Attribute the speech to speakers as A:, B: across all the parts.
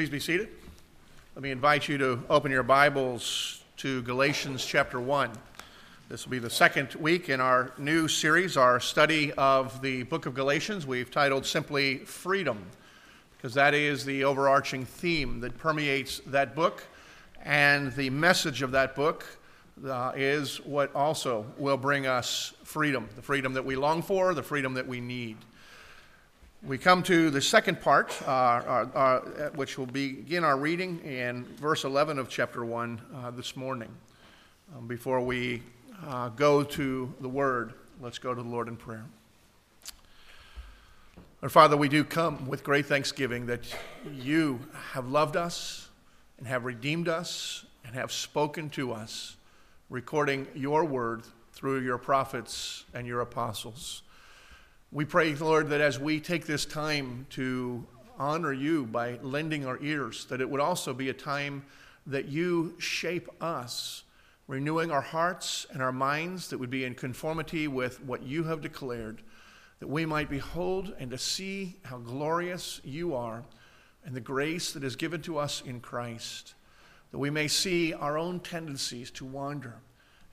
A: Please be seated. Let me invite you to open your Bibles to Galatians chapter 1. This will be the second week in our new series, our study of the book of Galatians. We've titled simply Freedom, because that is the overarching theme that permeates that book. And the message of that book uh, is what also will bring us freedom the freedom that we long for, the freedom that we need. We come to the second part, uh, uh, uh, which will begin our reading in verse 11 of chapter 1 uh, this morning. Um, before we uh, go to the word, let's go to the Lord in prayer. Our Father, we do come with great thanksgiving that you have loved us and have redeemed us and have spoken to us, recording your word through your prophets and your apostles. We pray, Lord, that as we take this time to honor you by lending our ears, that it would also be a time that you shape us, renewing our hearts and our minds that would be in conformity with what you have declared, that we might behold and to see how glorious you are and the grace that is given to us in Christ, that we may see our own tendencies to wander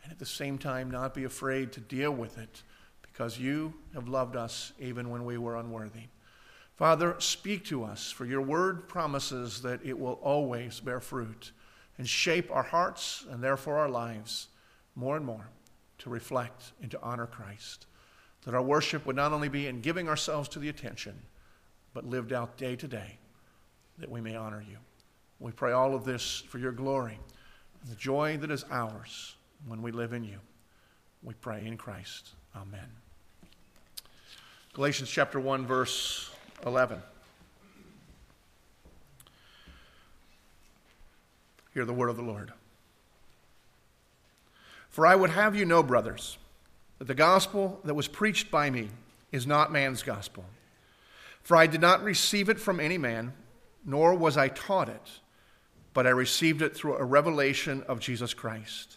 A: and at the same time not be afraid to deal with it because you have loved us even when we were unworthy. Father, speak to us, for your word promises that it will always bear fruit and shape our hearts and therefore our lives more and more to reflect and to honor Christ. That our worship would not only be in giving ourselves to the attention, but lived out day to day, that we may honor you. We pray all of this for your glory and the joy that is ours when we live in you. We pray in Christ. Amen. Galatians chapter 1, verse 11. Hear the word of the Lord. For I would have you know, brothers, that the gospel that was preached by me is not man's gospel. For I did not receive it from any man, nor was I taught it, but I received it through a revelation of Jesus Christ.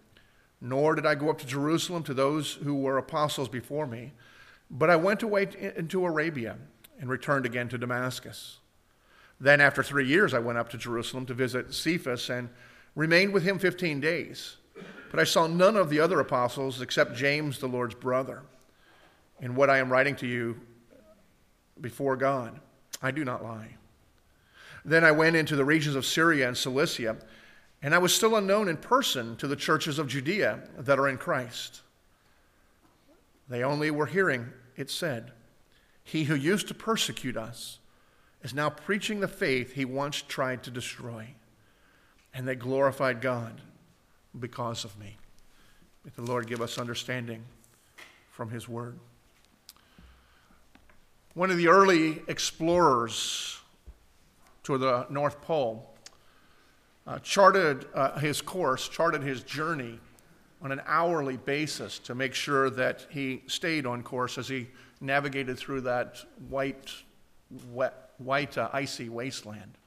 A: nor did I go up to Jerusalem to those who were apostles before me, but I went away into Arabia and returned again to Damascus. Then, after three years, I went up to Jerusalem to visit Cephas and remained with him 15 days. But I saw none of the other apostles except James, the Lord's brother. In what I am writing to you before God, I do not lie. Then I went into the regions of Syria and Cilicia and I was still unknown in person to the churches of Judea that are in Christ. They only were hearing it said, He who used to persecute us is now preaching the faith he once tried to destroy. And they glorified God because of me. May the Lord give us understanding from his word. One of the early explorers to the North Pole uh, charted uh, his course, charted his journey on an hourly basis to make sure that he stayed on course as he navigated through that white, wet, white uh, icy wasteland.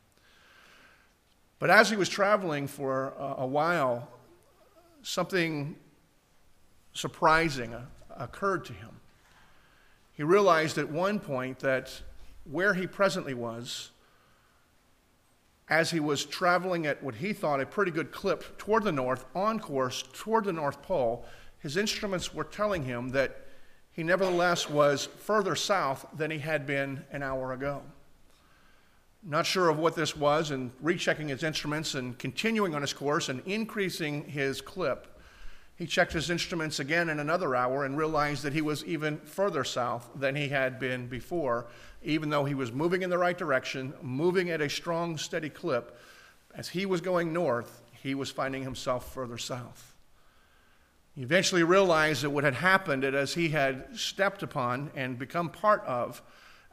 A: But as he was traveling for a, a while, something surprising uh, occurred to him. He realized at one point that where he presently was as he was traveling at what he thought a pretty good clip toward the north, on course toward the North Pole, his instruments were telling him that he nevertheless was further south than he had been an hour ago. Not sure of what this was, and rechecking his instruments and continuing on his course and increasing his clip, he checked his instruments again in another hour and realized that he was even further south than he had been before, even though he was moving in the right direction, moving at a strong, steady clip. As he was going north, he was finding himself further south. He eventually realized that what had happened that as he had stepped upon and become part of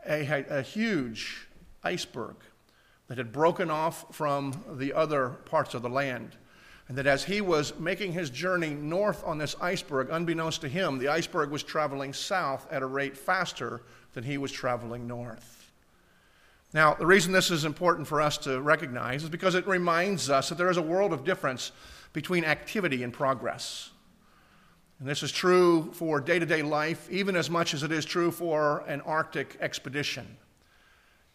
A: a, a huge iceberg that had broken off from the other parts of the land. And that as he was making his journey north on this iceberg, unbeknownst to him, the iceberg was traveling south at a rate faster than he was traveling north. Now, the reason this is important for us to recognize is because it reminds us that there is a world of difference between activity and progress. And this is true for day to day life, even as much as it is true for an Arctic expedition.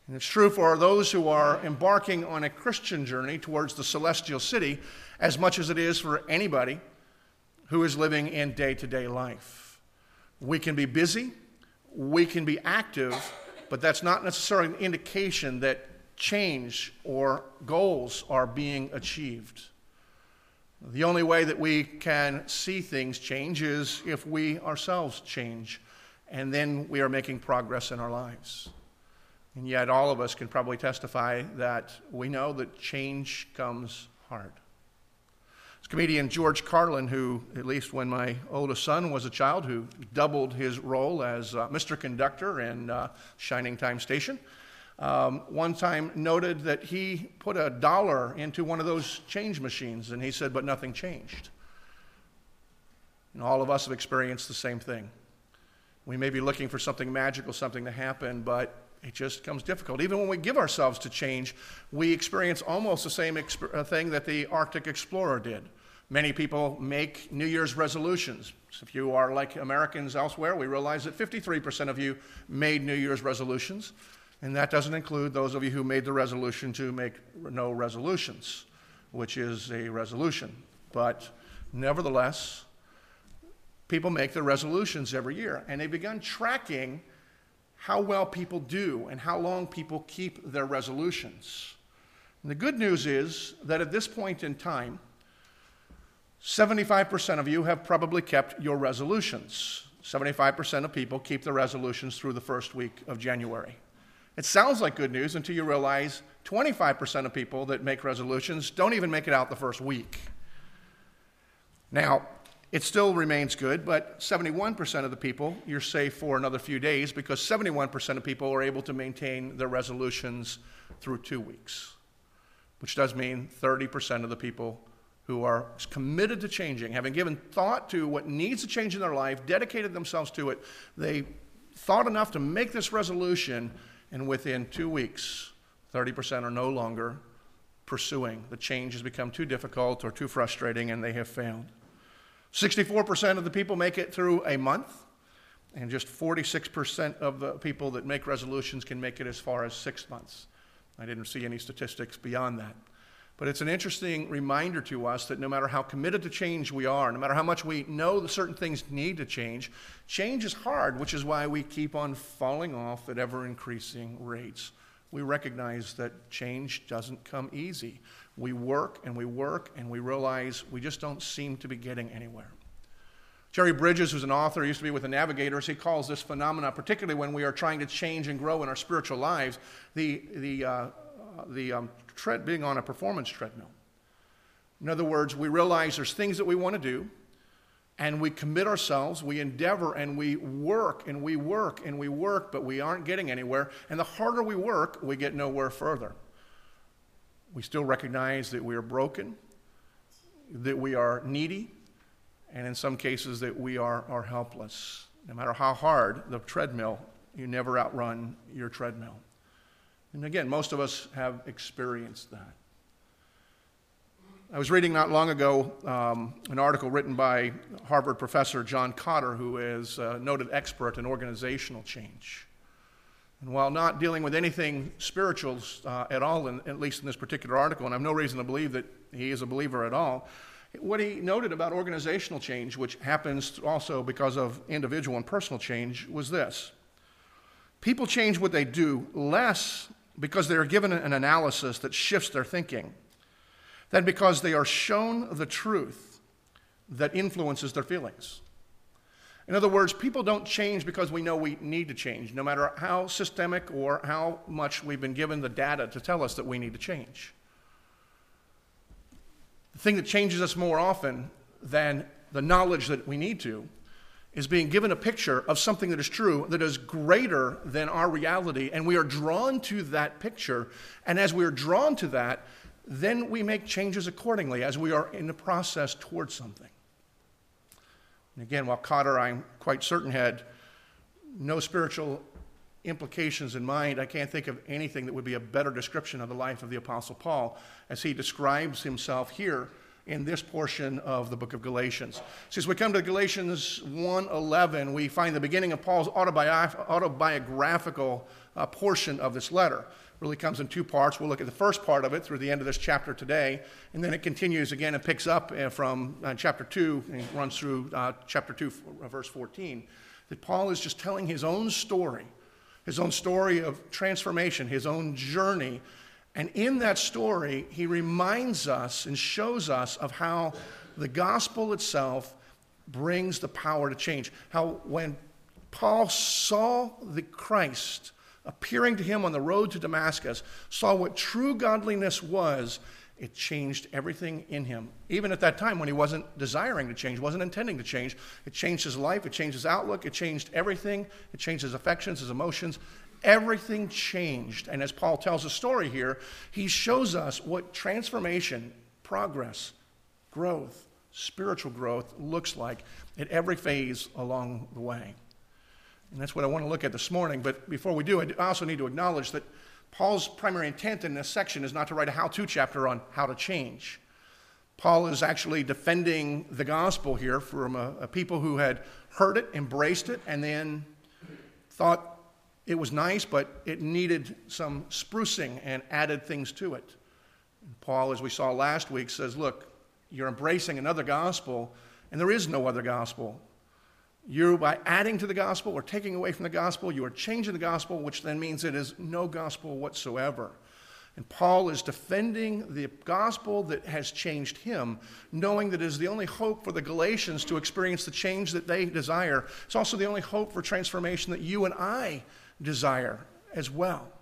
A: And it's true for those who are embarking on a Christian journey towards the celestial city as much as it is for anybody who is living in day to day life. We can be busy, we can be active, but that's not necessarily an indication that change or goals are being achieved. The only way that we can see things change is if we ourselves change, and then we are making progress in our lives. And yet, all of us can probably testify that we know that change comes hard. It's comedian George Carlin, who, at least when my oldest son was a child, who doubled his role as uh, Mr. Conductor in uh, Shining Time Station, um, one time noted that he put a dollar into one of those change machines, and he said, but nothing changed. And all of us have experienced the same thing. We may be looking for something magical, something to happen, but it just becomes difficult. Even when we give ourselves to change, we experience almost the same exp- uh, thing that the Arctic explorer did. Many people make New Year's resolutions. So if you are like Americans elsewhere, we realize that 53% of you made New Year's resolutions, and that doesn't include those of you who made the resolution to make no resolutions, which is a resolution. But nevertheless, people make their resolutions every year, and they've begun tracking how well people do and how long people keep their resolutions. And the good news is that at this point in time, 75% of you have probably kept your resolutions. 75% of people keep their resolutions through the first week of January. It sounds like good news until you realize 25% of people that make resolutions don't even make it out the first week. Now, it still remains good, but 71% of the people, you're safe for another few days because 71% of people are able to maintain their resolutions through two weeks, which does mean 30% of the people who are committed to changing, having given thought to what needs to change in their life, dedicated themselves to it, they thought enough to make this resolution, and within two weeks, 30% are no longer pursuing. The change has become too difficult or too frustrating, and they have failed. 64% of the people make it through a month, and just 46% of the people that make resolutions can make it as far as six months. I didn't see any statistics beyond that. But it's an interesting reminder to us that no matter how committed to change we are, no matter how much we know that certain things need to change, change is hard, which is why we keep on falling off at ever increasing rates. We recognize that change doesn't come easy we work and we work and we realize we just don't seem to be getting anywhere. Jerry Bridges, who's an author, used to be with the Navigators, he calls this phenomenon, particularly when we are trying to change and grow in our spiritual lives, the, the, uh, the um, tread, being on a performance treadmill. In other words, we realize there's things that we want to do, and we commit ourselves, we endeavor, and we work, and we work, and we work, but we aren't getting anywhere. And the harder we work, we get nowhere further. We still recognize that we are broken, that we are needy, and in some cases that we are, are helpless. No matter how hard the treadmill, you never outrun your treadmill. And again, most of us have experienced that. I was reading not long ago um, an article written by Harvard professor John Kotter, who is a noted expert in organizational change. And while not dealing with anything spiritual uh, at all, in, at least in this particular article, and I have no reason to believe that he is a believer at all, what he noted about organizational change, which happens also because of individual and personal change, was this people change what they do less because they are given an analysis that shifts their thinking than because they are shown the truth that influences their feelings. In other words, people don't change because we know we need to change, no matter how systemic or how much we've been given the data to tell us that we need to change. The thing that changes us more often than the knowledge that we need to is being given a picture of something that is true, that is greater than our reality, and we are drawn to that picture. And as we are drawn to that, then we make changes accordingly as we are in the process towards something. And again, while Kotter, I'm quite certain, had no spiritual implications in mind, I can't think of anything that would be a better description of the life of the Apostle Paul as he describes himself here in this portion of the book of Galatians. So as we come to Galatians 1:11, we find the beginning of Paul's autobiographical uh, portion of this letter. Really comes in two parts. We'll look at the first part of it through the end of this chapter today, and then it continues again and picks up uh, from uh, chapter 2 and runs through uh, chapter 2, uh, verse 14. That Paul is just telling his own story his own story of transformation, his own journey. And in that story, he reminds us and shows us of how the gospel itself brings the power to change. How when Paul saw the Christ appearing to him on the road to Damascus, saw what true godliness was, it changed everything in him. Even at that time when he wasn't desiring to change, wasn't intending to change, it changed his life, it changed his outlook, it changed everything, it changed his affections, his emotions. Everything changed. And as Paul tells the story here, he shows us what transformation, progress, growth, spiritual growth looks like at every phase along the way. And that's what I want to look at this morning. But before we do, I also need to acknowledge that Paul's primary intent in this section is not to write a how to chapter on how to change. Paul is actually defending the gospel here from a, a, people who had heard it, embraced it, and then thought it was nice, but it needed some sprucing and added things to it. And Paul, as we saw last week, says, Look, you're embracing another gospel, and there is no other gospel. You, by adding to the gospel or taking away from the gospel, you are changing the gospel, which then means it is no gospel whatsoever. And Paul is defending the gospel that has changed him, knowing that it is the only hope for the Galatians to experience the change that they desire. It's also the only hope for transformation that you and I desire as well.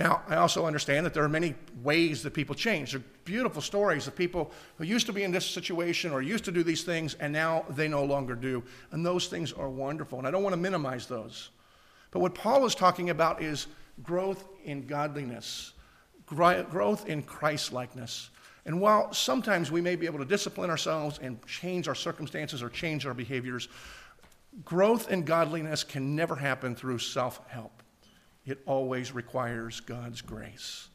A: Now, I also understand that there are many ways that people change. There are beautiful stories of people who used to be in this situation or used to do these things and now they no longer do. And those things are wonderful. And I don't want to minimize those. But what Paul is talking about is growth in godliness, growth in Christ likeness. And while sometimes we may be able to discipline ourselves and change our circumstances or change our behaviors, growth in godliness can never happen through self help it always requires God's grace.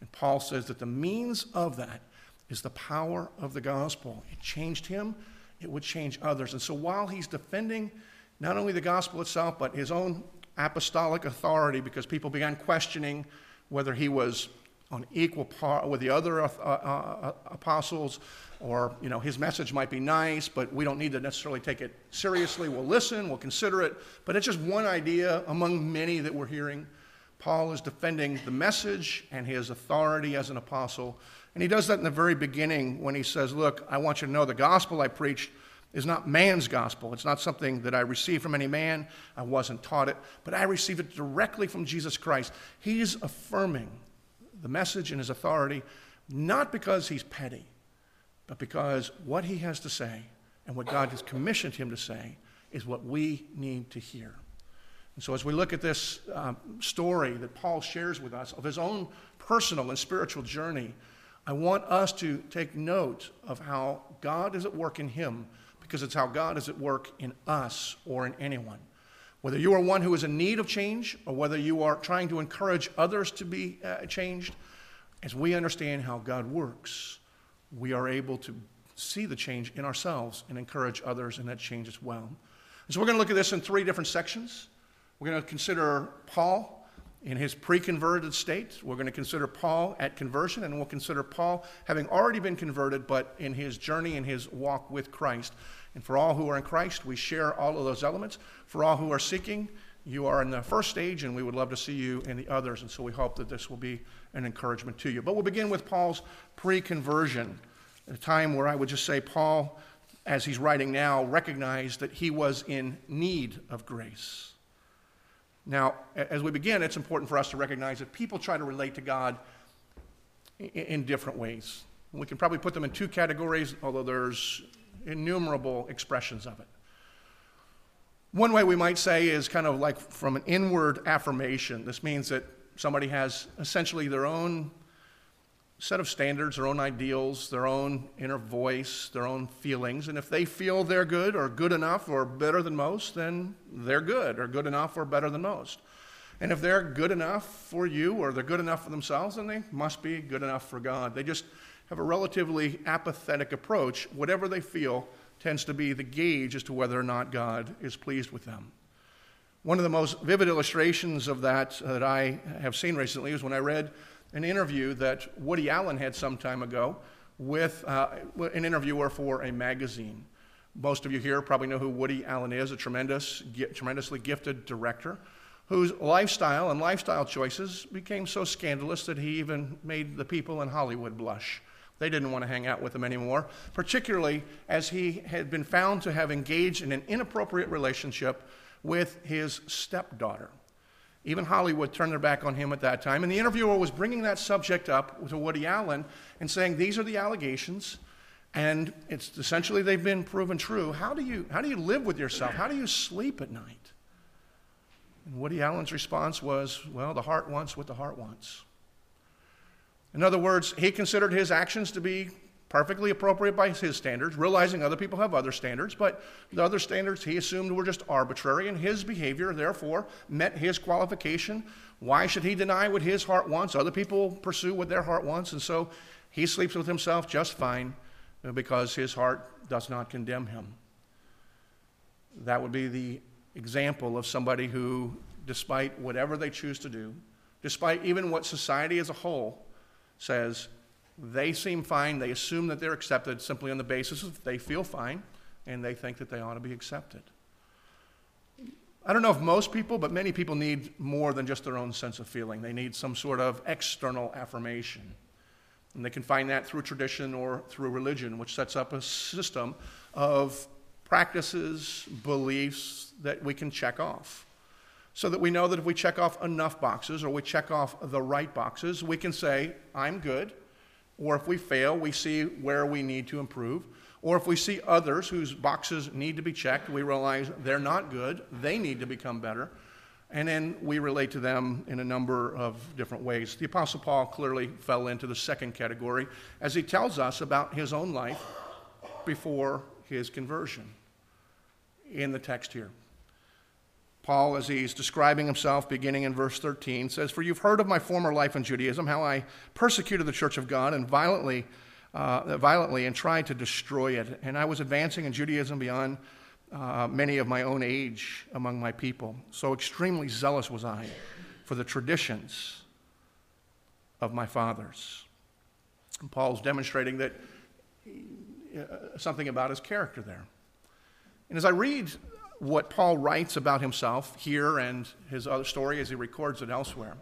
A: And Paul says that the means of that is the power of the gospel. It changed him, it would change others. And so while he's defending not only the gospel itself, but his own apostolic authority, because people began questioning whether he was on equal par with the other uh, uh, uh, apostles, or you know his message might be nice, but we don't need to necessarily take it seriously. We'll listen, we'll consider it, but it's just one idea among many that we're hearing. Paul is defending the message and his authority as an apostle. And he does that in the very beginning when he says, Look, I want you to know the gospel I preached is not man's gospel. It's not something that I received from any man. I wasn't taught it, but I received it directly from Jesus Christ. He's affirming the message and his authority, not because he's petty, but because what he has to say and what God has commissioned him to say is what we need to hear. And so, as we look at this um, story that Paul shares with us of his own personal and spiritual journey, I want us to take note of how God is at work in him because it's how God is at work in us or in anyone. Whether you are one who is in need of change or whether you are trying to encourage others to be uh, changed, as we understand how God works, we are able to see the change in ourselves and encourage others in that change as well. And so we're going to look at this in three different sections. We're going to consider Paul in his pre converted state. We're going to consider Paul at conversion, and we'll consider Paul having already been converted, but in his journey in his walk with Christ. And for all who are in Christ, we share all of those elements. For all who are seeking, you are in the first stage, and we would love to see you in the others. And so we hope that this will be an encouragement to you. But we'll begin with Paul's pre conversion, a time where I would just say Paul, as he's writing now, recognized that he was in need of grace. Now, as we begin, it's important for us to recognize that people try to relate to God in different ways. We can probably put them in two categories, although there's innumerable expressions of it. One way we might say is kind of like from an inward affirmation. This means that somebody has essentially their own set of standards, their own ideals, their own inner voice, their own feelings. And if they feel they're good or good enough or better than most, then they're good or good enough or better than most. And if they're good enough for you or they're good enough for themselves, then they must be good enough for God. They just have a relatively apathetic approach. Whatever they feel tends to be the gauge as to whether or not God is pleased with them. One of the most vivid illustrations of that that I have seen recently is when I read an interview that Woody Allen had some time ago with uh, an interviewer for a magazine. Most of you here probably know who Woody Allen is, a tremendous, tremendously gifted director whose lifestyle and lifestyle choices became so scandalous that he even made the people in Hollywood blush. They didn't want to hang out with him anymore, particularly as he had been found to have engaged in an inappropriate relationship with his stepdaughter. Even Hollywood turned their back on him at that time. And the interviewer was bringing that subject up to Woody Allen and saying, These are the allegations, and it's essentially they've been proven true. How do you, how do you live with yourself? How do you sleep at night? And Woody Allen's response was, Well, the heart wants what the heart wants. In other words, he considered his actions to be perfectly appropriate by his standards, realizing other people have other standards, but the other standards he assumed were just arbitrary, and his behavior, therefore, met his qualification. Why should he deny what his heart wants? Other people pursue what their heart wants, and so he sleeps with himself just fine because his heart does not condemn him. That would be the example of somebody who, despite whatever they choose to do, despite even what society as a whole says they seem fine. They assume that they're accepted simply on the basis of they feel fine and they think that they ought to be accepted. I don't know if most people, but many people need more than just their own sense of feeling. They need some sort of external affirmation. And they can find that through tradition or through religion, which sets up a system of practices, beliefs that we can check off. So that we know that if we check off enough boxes or we check off the right boxes, we can say, I'm good, or if we fail, we see where we need to improve. Or if we see others whose boxes need to be checked, we realize they're not good, they need to become better. And then we relate to them in a number of different ways. The Apostle Paul clearly fell into the second category as he tells us about his own life before his conversion in the text here. Paul, as he's describing himself, beginning in verse 13, says, For you've heard of my former life in Judaism, how I persecuted the church of God and violently, uh, violently and tried to destroy it. And I was advancing in Judaism beyond uh, many of my own age among my people. So extremely zealous was I for the traditions of my fathers. And Paul's demonstrating that uh, something about his character there. And as I read what Paul writes about himself here and his other story as he records it elsewhere.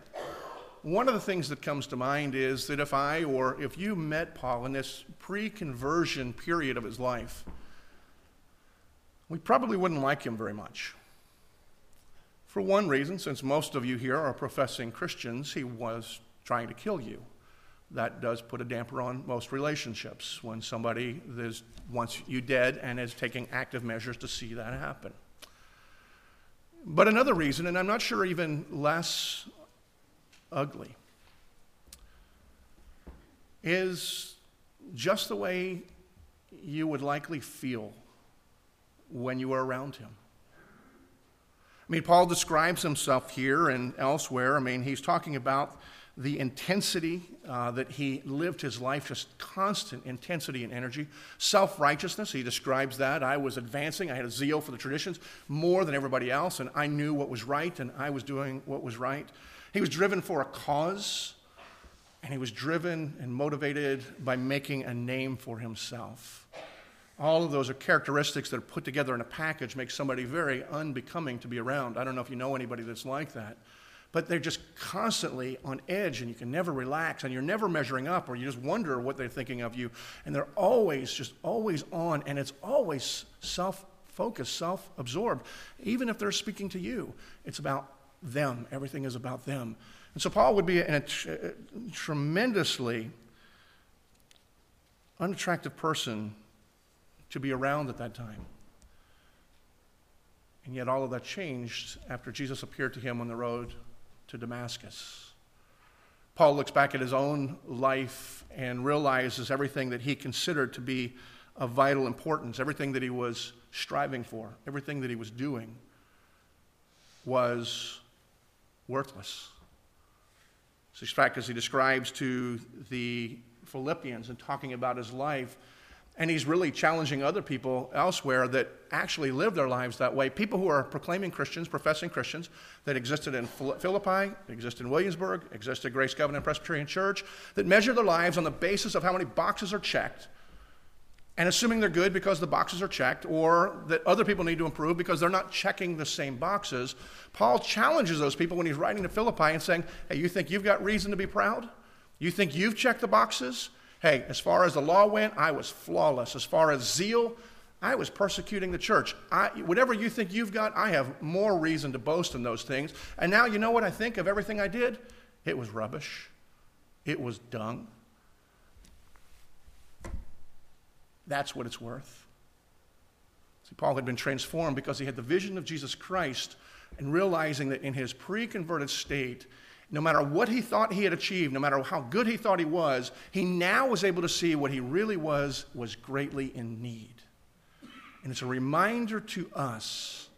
A: One of the things that comes to mind is that if I or if you met Paul in this pre conversion period of his life, we probably wouldn't like him very much. For one reason, since most of you here are professing Christians, he was trying to kill you. That does put a damper on most relationships when somebody is, wants you dead and is taking active measures to see that happen. But another reason, and I'm not sure even less ugly, is just the way you would likely feel when you are around him. I mean, Paul describes himself here and elsewhere. I mean, he's talking about the intensity uh, that he lived his life, just constant intensity and energy. Self righteousness, he describes that. I was advancing, I had a zeal for the traditions more than everybody else, and I knew what was right, and I was doing what was right. He was driven for a cause, and he was driven and motivated by making a name for himself. All of those are characteristics that are put together in a package, make somebody very unbecoming to be around. I don't know if you know anybody that's like that but they're just constantly on edge and you can never relax and you're never measuring up or you just wonder what they're thinking of you. And they're always just always on and it's always self-focused self-absorbed. Even if they're speaking to you it's about them. Everything is about them. And so paul would be a, a uh, tremendously unattractive person to be around at that time. And yet, all of that changed after Jesus appeared to him on the road to Damascus. Paul looks back at his own life and realizes everything that he considered to be of vital importance, everything that he was striving for, everything that he was doing was worthless. So, in fact, as he describes to the Philippians and talking about his life, and he's really challenging other people elsewhere that actually live their lives that way. People who are proclaiming Christians, professing Christians, that existed in Philippi, existed in Williamsburg, existed at Grace Covenant Presbyterian Church, that measure their lives on the basis of how many boxes are checked and assuming they're good because the boxes are checked, or that other people need to improve because they're not checking the same boxes. Paul challenges those people when he's writing to Philippi and saying, Hey, you think you've got reason to be proud? You think you've checked the boxes? Hey, as far as the law went, I was flawless. As far as zeal, I was persecuting the church. I, whatever you think you've got, I have more reason to boast in those things. And now you know what I think of everything I did? It was rubbish, it was dung. That's what it's worth. See, Paul had been transformed because he had the vision of Jesus Christ and realizing that in his pre converted state, no matter what he thought he had achieved, no matter how good he thought he was, he now was able to see what he really was, was greatly in need. And it's a reminder to us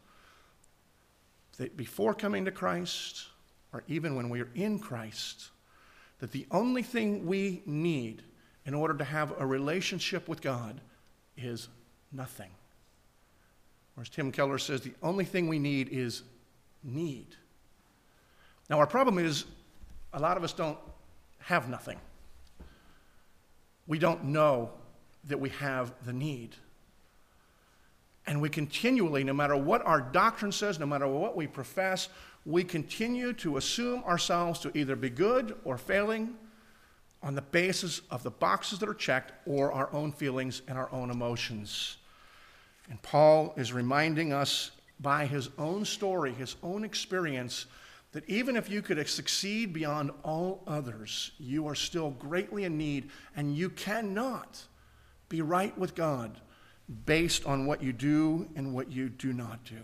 A: that before coming to Christ, or even when we are in Christ, that the only thing we need in order to have a relationship with God is nothing. Or as Tim Keller says, the only thing we need is need. Now, our problem is a lot of us don't have nothing. We don't know that we have the need. And we continually, no matter what our doctrine says, no matter what we profess, we continue to assume ourselves to either be good or failing on the basis of the boxes that are checked or our own feelings and our own emotions. And Paul is reminding us by his own story, his own experience, that even if you could succeed beyond all others, you are still greatly in need and you cannot be right with God based on what you do and what you do not do.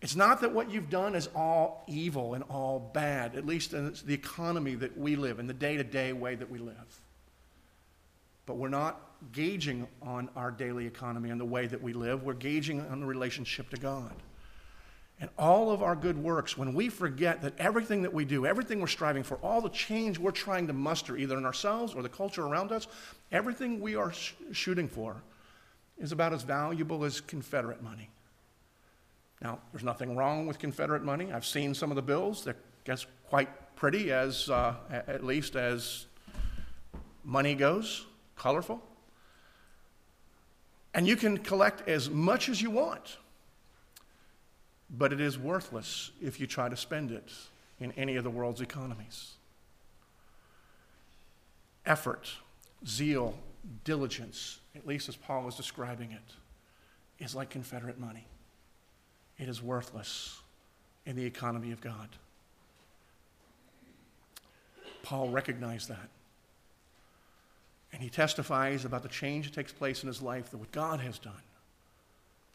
A: It's not that what you've done is all evil and all bad, at least in the economy that we live in, the day to day way that we live. But we're not gauging on our daily economy and the way that we live. We're gauging on the relationship to God. And all of our good works, when we forget that everything that we do, everything we're striving for, all the change we're trying to muster, either in ourselves or the culture around us, everything we are sh- shooting for is about as valuable as Confederate money. Now, there's nothing wrong with Confederate money. I've seen some of the bills. They're guess quite pretty, as uh, at least as money goes, colorful. And you can collect as much as you want, but it is worthless if you try to spend it in any of the world's economies. Effort, zeal, diligence, at least as Paul is describing it, is like Confederate money it is worthless in the economy of God. Paul recognized that. And he testifies about the change that takes place in his life, that what God has done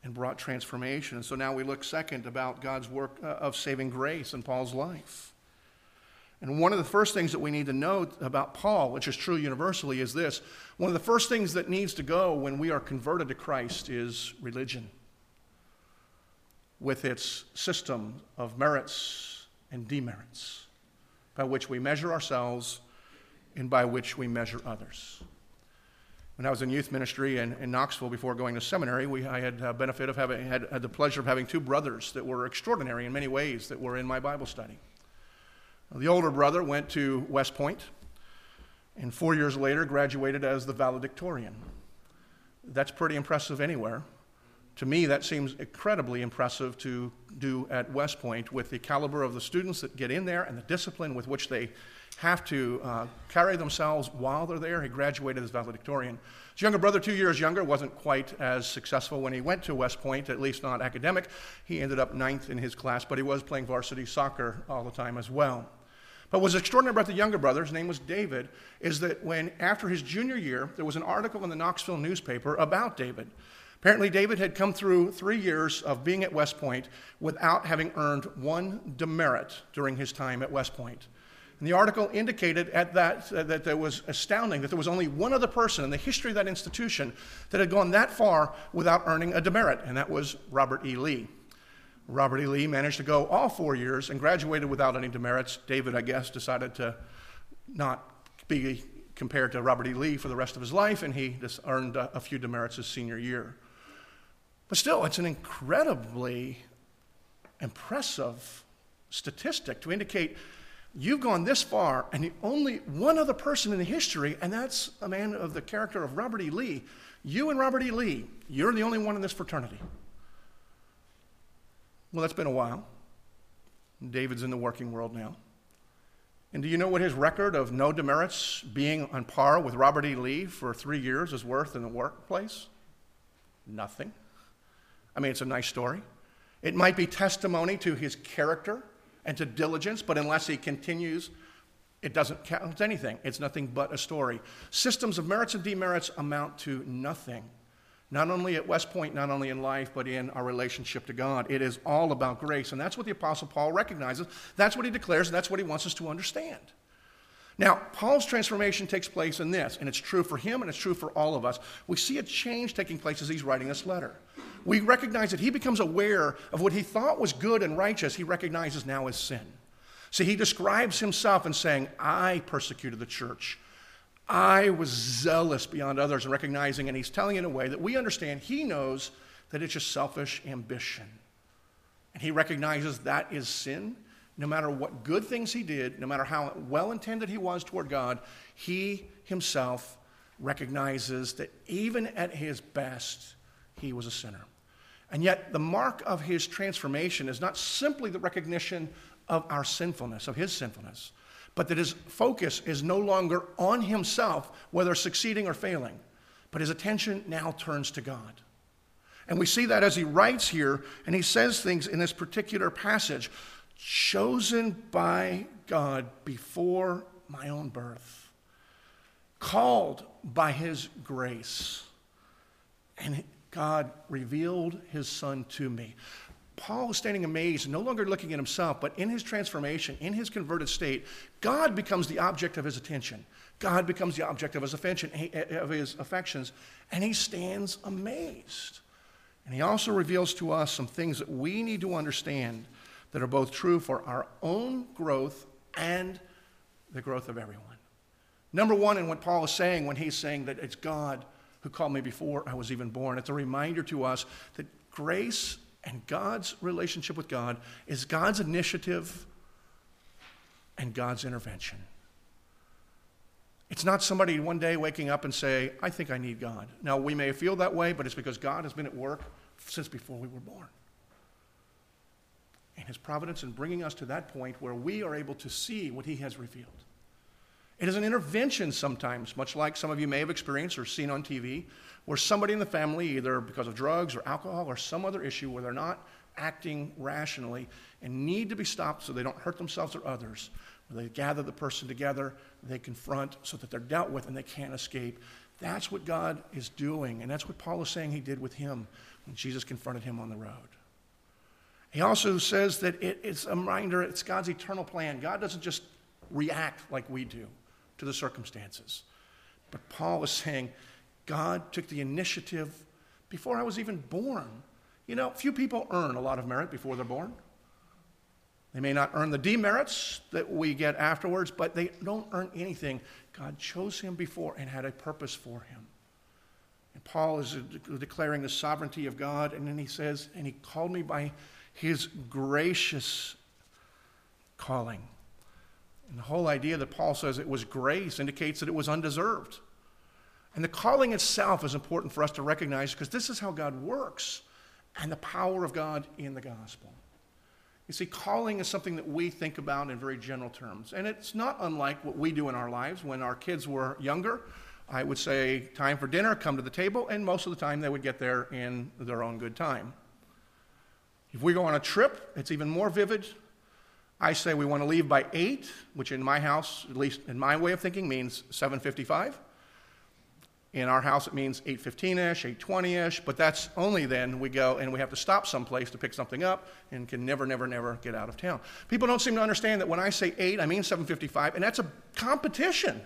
A: and brought transformation. And so now we look second about God's work uh, of saving grace in Paul's life. And one of the first things that we need to know about Paul, which is true universally, is this. One of the first things that needs to go when we are converted to Christ is religion with its system of merits and demerits by which we measure ourselves and by which we measure others. When I was in youth ministry in, in Knoxville before going to seminary, we, I had a benefit of having, had, had the pleasure of having two brothers that were extraordinary in many ways that were in my Bible study. The older brother went to West Point and four years later graduated as the valedictorian. That's pretty impressive anywhere. To me, that seems incredibly impressive to do at West Point with the caliber of the students that get in there and the discipline with which they have to uh, carry themselves while they're there. He graduated as valedictorian. His younger brother, two years younger, wasn't quite as successful when he went to West Point, at least not academic. He ended up ninth in his class, but he was playing varsity soccer all the time as well. But what's extraordinary about the younger brother, his name was David, is that when after his junior year, there was an article in the Knoxville newspaper about David Apparently, David had come through three years of being at West Point without having earned one demerit during his time at West Point. And the article indicated at that uh, that there was astounding that there was only one other person in the history of that institution that had gone that far without earning a demerit, and that was Robert E. Lee. Robert E. Lee managed to go all four years and graduated without any demerits. David, I guess, decided to not be compared to Robert E. Lee for the rest of his life, and he just earned a, a few demerits his senior year. But still, it's an incredibly impressive statistic to indicate you've gone this far, and the only one other person in the history, and that's a man of the character of Robert E. Lee. You and Robert E. Lee, you're the only one in this fraternity. Well, that's been a while. David's in the working world now. And do you know what his record of no demerits being on par with Robert E. Lee for three years is worth in the workplace? Nothing. I mean, it's a nice story. It might be testimony to his character and to diligence, but unless he continues, it doesn't count anything. It's nothing but a story. Systems of merits and demerits amount to nothing. Not only at West Point, not only in life, but in our relationship to God. It is all about grace. And that's what the Apostle Paul recognizes. That's what he declares, and that's what he wants us to understand. Now, Paul's transformation takes place in this, and it's true for him and it's true for all of us. We see a change taking place as he's writing this letter. We recognize that he becomes aware of what he thought was good and righteous, he recognizes now as sin. See, he describes himself in saying, I persecuted the church. I was zealous beyond others and recognizing, and he's telling in a way that we understand he knows that it's just selfish ambition. And he recognizes that is sin, no matter what good things he did, no matter how well intended he was toward God, he himself recognizes that even at his best, he was a sinner. And yet, the mark of his transformation is not simply the recognition of our sinfulness, of his sinfulness, but that his focus is no longer on himself, whether succeeding or failing, but his attention now turns to God. And we see that as he writes here, and he says things in this particular passage chosen by God before my own birth, called by his grace, and God revealed his son to me. Paul is standing amazed, no longer looking at himself, but in his transformation, in his converted state, God becomes the object of his attention. God becomes the object of his affection, eh, of his affections, and he stands amazed. And he also reveals to us some things that we need to understand that are both true for our own growth and the growth of everyone. Number one, in what Paul is saying when he's saying that it's God who called me before I was even born, it's a reminder to us that grace and God's relationship with God is God's initiative and God's intervention. It's not somebody one day waking up and say, I think I need God. Now, we may feel that way, but it's because God has been at work since before we were born and his providence in bringing us to that point where we are able to see what he has revealed. It is an intervention sometimes, much like some of you may have experienced or seen on TV, where somebody in the family, either because of drugs or alcohol or some other issue where they're not acting rationally and need to be stopped so they don't hurt themselves or others, where they gather the person together, they confront so that they're dealt with and they can't escape. That's what God is doing, and that's what Paul is saying he did with him when Jesus confronted him on the road. He also says that it, it's a reminder, it's God's eternal plan. God doesn't just react like we do to the circumstances. But Paul is saying, God took the initiative before I was even born. You know, few people earn a lot of merit before they're born. They may not earn the demerits that we get afterwards, but they don't earn anything. God chose him before and had a purpose for him. And Paul is declaring the sovereignty of God, and then he says, And he called me by his gracious calling. And the whole idea that Paul says it was grace indicates that it was undeserved. And the calling itself is important for us to recognize because this is how God works and the power of God in the gospel. You see, calling is something that we think about in very general terms. And it's not unlike what we do in our lives. When our kids were younger, I would say, time for dinner, come to the table, and most of the time they would get there in their own good time. If we go on a trip, it's even more vivid. I say we want to leave by 8, which in my house, at least in my way of thinking, means 7:55. In our house, it means 8.15ish, 8.20ish, but that's only then we go and we have to stop someplace to pick something up and can never, never, never get out of town. People don't seem to understand that when I say 8, I mean 7.55, and that's a competition.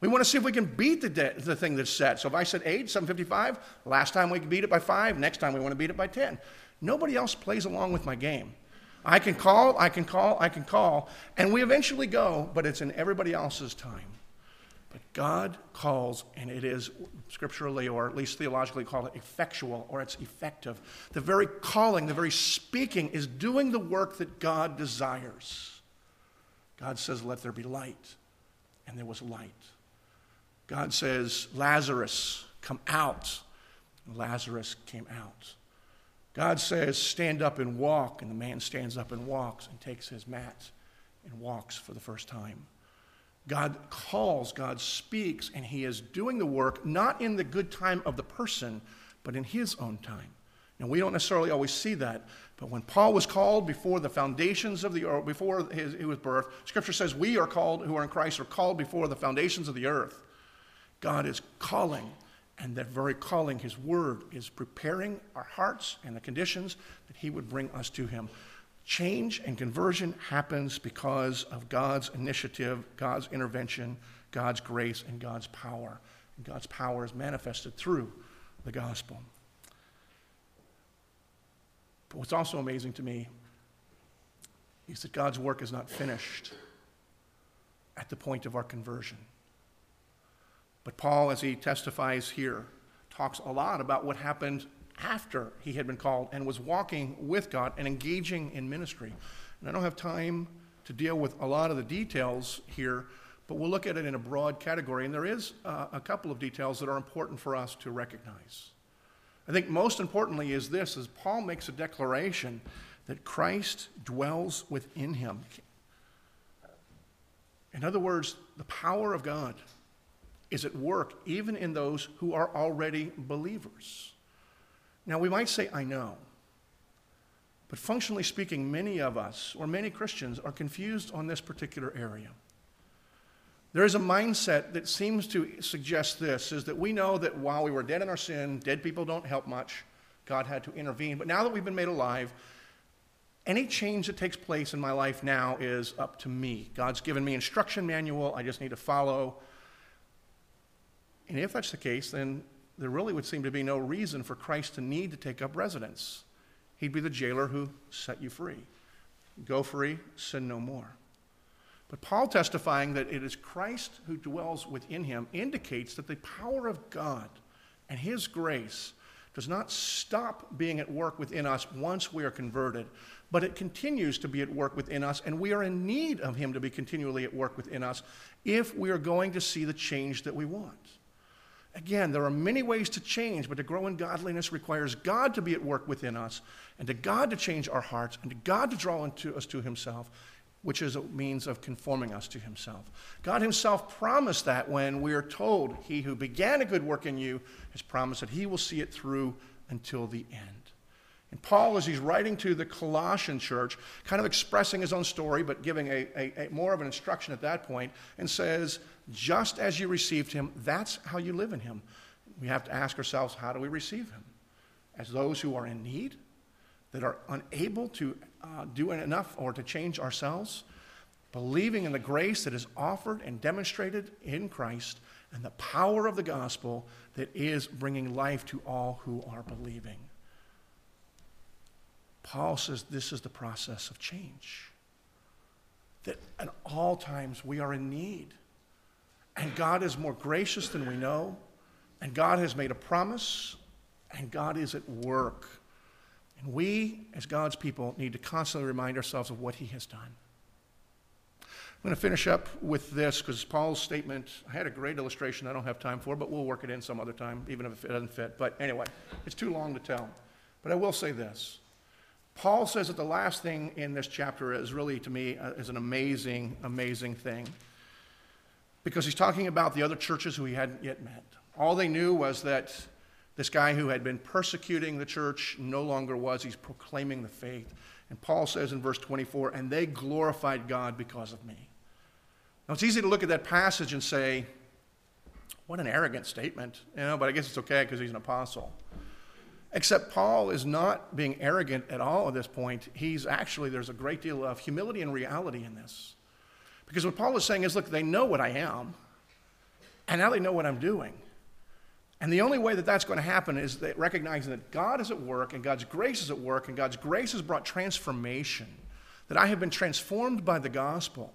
A: We want to see if we can beat the, de- the thing that's set. So if I said 8, 7.55, last time we beat it by 5, next time we want to beat it by 10. Nobody else plays along with my game. I can call, I can call, I can call, and we eventually go, but it's in everybody else's time. But God calls, and it is scripturally or at least theologically called effectual or it's effective. The very calling, the very speaking is doing the work that God desires. God says, Let there be light, and there was light. God says, Lazarus, come out. Lazarus came out. God says, Stand up and walk, and the man stands up and walks and takes his mat and walks for the first time. God calls, God speaks, and He is doing the work not in the good time of the person, but in His own time. Now, we don't necessarily always see that, but when Paul was called before the foundations of the earth, before his, his birth, Scripture says we are called, who are in Christ, are called before the foundations of the earth. God is calling, and that very calling, His word, is preparing our hearts and the conditions that He would bring us to Him. Change and conversion happens because of God's initiative, God's intervention, God's grace, and God's power. And God's power is manifested through the gospel. But what's also amazing to me is that God's work is not finished at the point of our conversion. But Paul, as he testifies here, talks a lot about what happened after he had been called and was walking with God and engaging in ministry. And I don't have time to deal with a lot of the details here, but we'll look at it in a broad category. And there is uh, a couple of details that are important for us to recognize. I think most importantly is this, as Paul makes a declaration that Christ dwells within him. In other words, the power of God is at work even in those who are already believers. Now, we might say, I know. But functionally speaking, many of us, or many Christians, are confused on this particular area. There is a mindset that seems to suggest this is that we know that while we were dead in our sin, dead people don't help much. God had to intervene. But now that we've been made alive, any change that takes place in my life now is up to me. God's given me instruction manual, I just need to follow. And if that's the case, then there really would seem to be no reason for Christ to need to take up residence. He'd be the jailer who set you free. Go free, sin no more. But Paul testifying that it is Christ who dwells within him indicates that the power of God and his grace does not stop being at work within us once we are converted, but it continues to be at work within us, and we are in need of him to be continually at work within us if we are going to see the change that we want. Again, there are many ways to change, but to grow in godliness requires God to be at work within us, and to God to change our hearts, and to God to draw into us to Himself, which is a means of conforming us to Himself. God Himself promised that when we are told, He who began a good work in you has promised that He will see it through until the end. And Paul, as he's writing to the Colossian church, kind of expressing his own story, but giving a, a, a, more of an instruction at that point, and says, just as you received him, that's how you live in him. We have to ask ourselves, how do we receive him? As those who are in need, that are unable to uh, do enough or to change ourselves, believing in the grace that is offered and demonstrated in Christ, and the power of the gospel that is bringing life to all who are believing. Paul says this is the process of change. That at all times we are in need. And God is more gracious than we know. And God has made a promise. And God is at work. And we, as God's people, need to constantly remind ourselves of what He has done. I'm going to finish up with this because Paul's statement, I had a great illustration I don't have time for, but we'll work it in some other time, even if it doesn't fit. But anyway, it's too long to tell. But I will say this Paul says that the last thing in this chapter is really, to me, uh, is an amazing, amazing thing. Because he's talking about the other churches who he hadn't yet met. All they knew was that this guy who had been persecuting the church no longer was. He's proclaiming the faith. And Paul says in verse 24, and they glorified God because of me. Now, it's easy to look at that passage and say, What an arrogant statement, you know, but I guess it's okay because he's an apostle. Except Paul is not being arrogant at all at this point. He's actually, there's a great deal of humility and reality in this. Because what Paul is saying is look, they know what I am, and now they know what I'm doing. And the only way that that's going to happen is that recognizing that God is at work and God's grace is at work and God's grace has brought transformation, that I have been transformed by the gospel.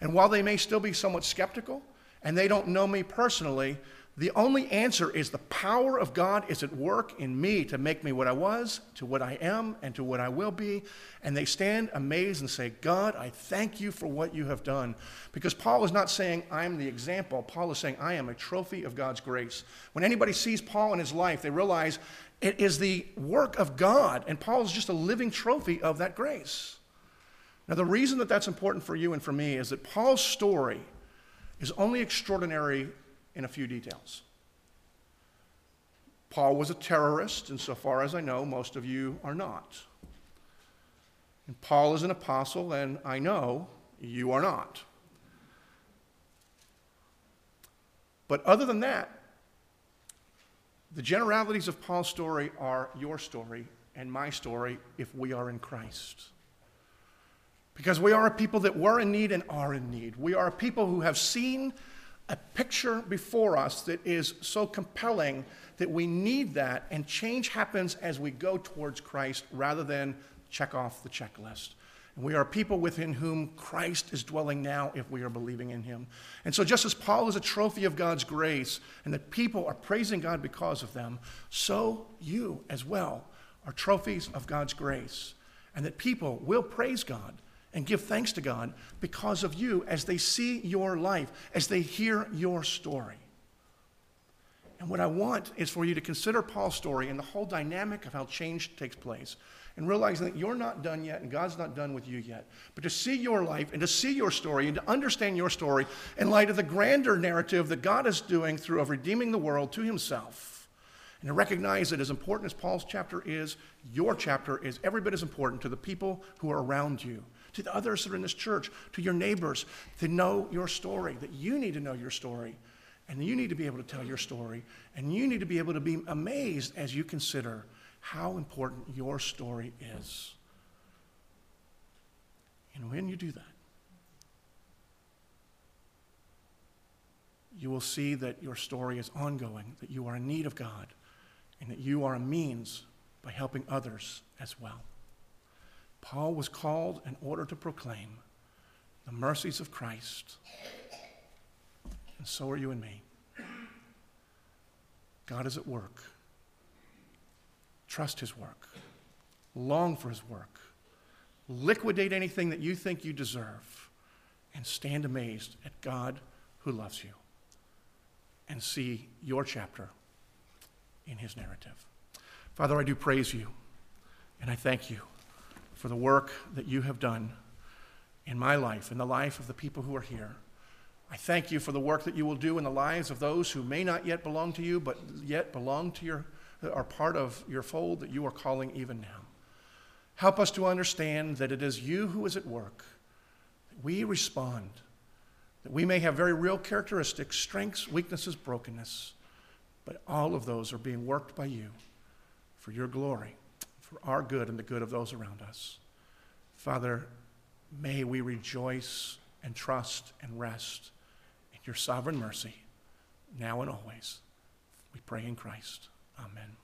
A: And while they may still be somewhat skeptical and they don't know me personally, the only answer is the power of God is at work in me to make me what I was, to what I am, and to what I will be. And they stand amazed and say, God, I thank you for what you have done. Because Paul is not saying, I'm the example. Paul is saying, I am a trophy of God's grace. When anybody sees Paul in his life, they realize it is the work of God, and Paul is just a living trophy of that grace. Now, the reason that that's important for you and for me is that Paul's story is only extraordinary in a few details. Paul was a terrorist, and so far as I know, most of you are not. And Paul is an apostle, and I know you are not. But other than that, the generalities of Paul's story are your story and my story if we are in Christ. Because we are a people that were in need and are in need. We are a people who have seen a picture before us that is so compelling that we need that, and change happens as we go towards Christ rather than check off the checklist. And we are people within whom Christ is dwelling now if we are believing in him. And so, just as Paul is a trophy of God's grace and that people are praising God because of them, so you as well are trophies of God's grace. And that people will praise God and give thanks to God because of you as they see your life, as they hear your story. And what I want is for you to consider Paul's story and the whole dynamic of how change takes place and realizing that you're not done yet and God's not done with you yet. But to see your life and to see your story and to understand your story in light of the grander narrative that God is doing through of redeeming the world to himself. And to recognize that as important as Paul's chapter is, your chapter is every bit as important to the people who are around you to the others that are in this church, to your neighbors, to know your story, that you need to know your story. And you need to be able to tell your story. And you need to be able to be amazed as you consider how important your story is. And when you do that, you will see that your story is ongoing, that you are in need of God, and that you are a means by helping others as well. Paul was called in order to proclaim the mercies of Christ. And so are you and me. God is at work. Trust his work. Long for his work. Liquidate anything that you think you deserve. And stand amazed at God who loves you. And see your chapter in his narrative. Father, I do praise you. And I thank you for the work that you have done in my life, in the life of the people who are here. I thank you for the work that you will do in the lives of those who may not yet belong to you, but yet belong to your, are part of your fold that you are calling even now. Help us to understand that it is you who is at work. We respond, that we may have very real characteristics, strengths, weaknesses, brokenness, but all of those are being worked by you for your glory for our good and the good of those around us. Father, may we rejoice and trust and rest in your sovereign mercy, now and always. We pray in Christ. Amen.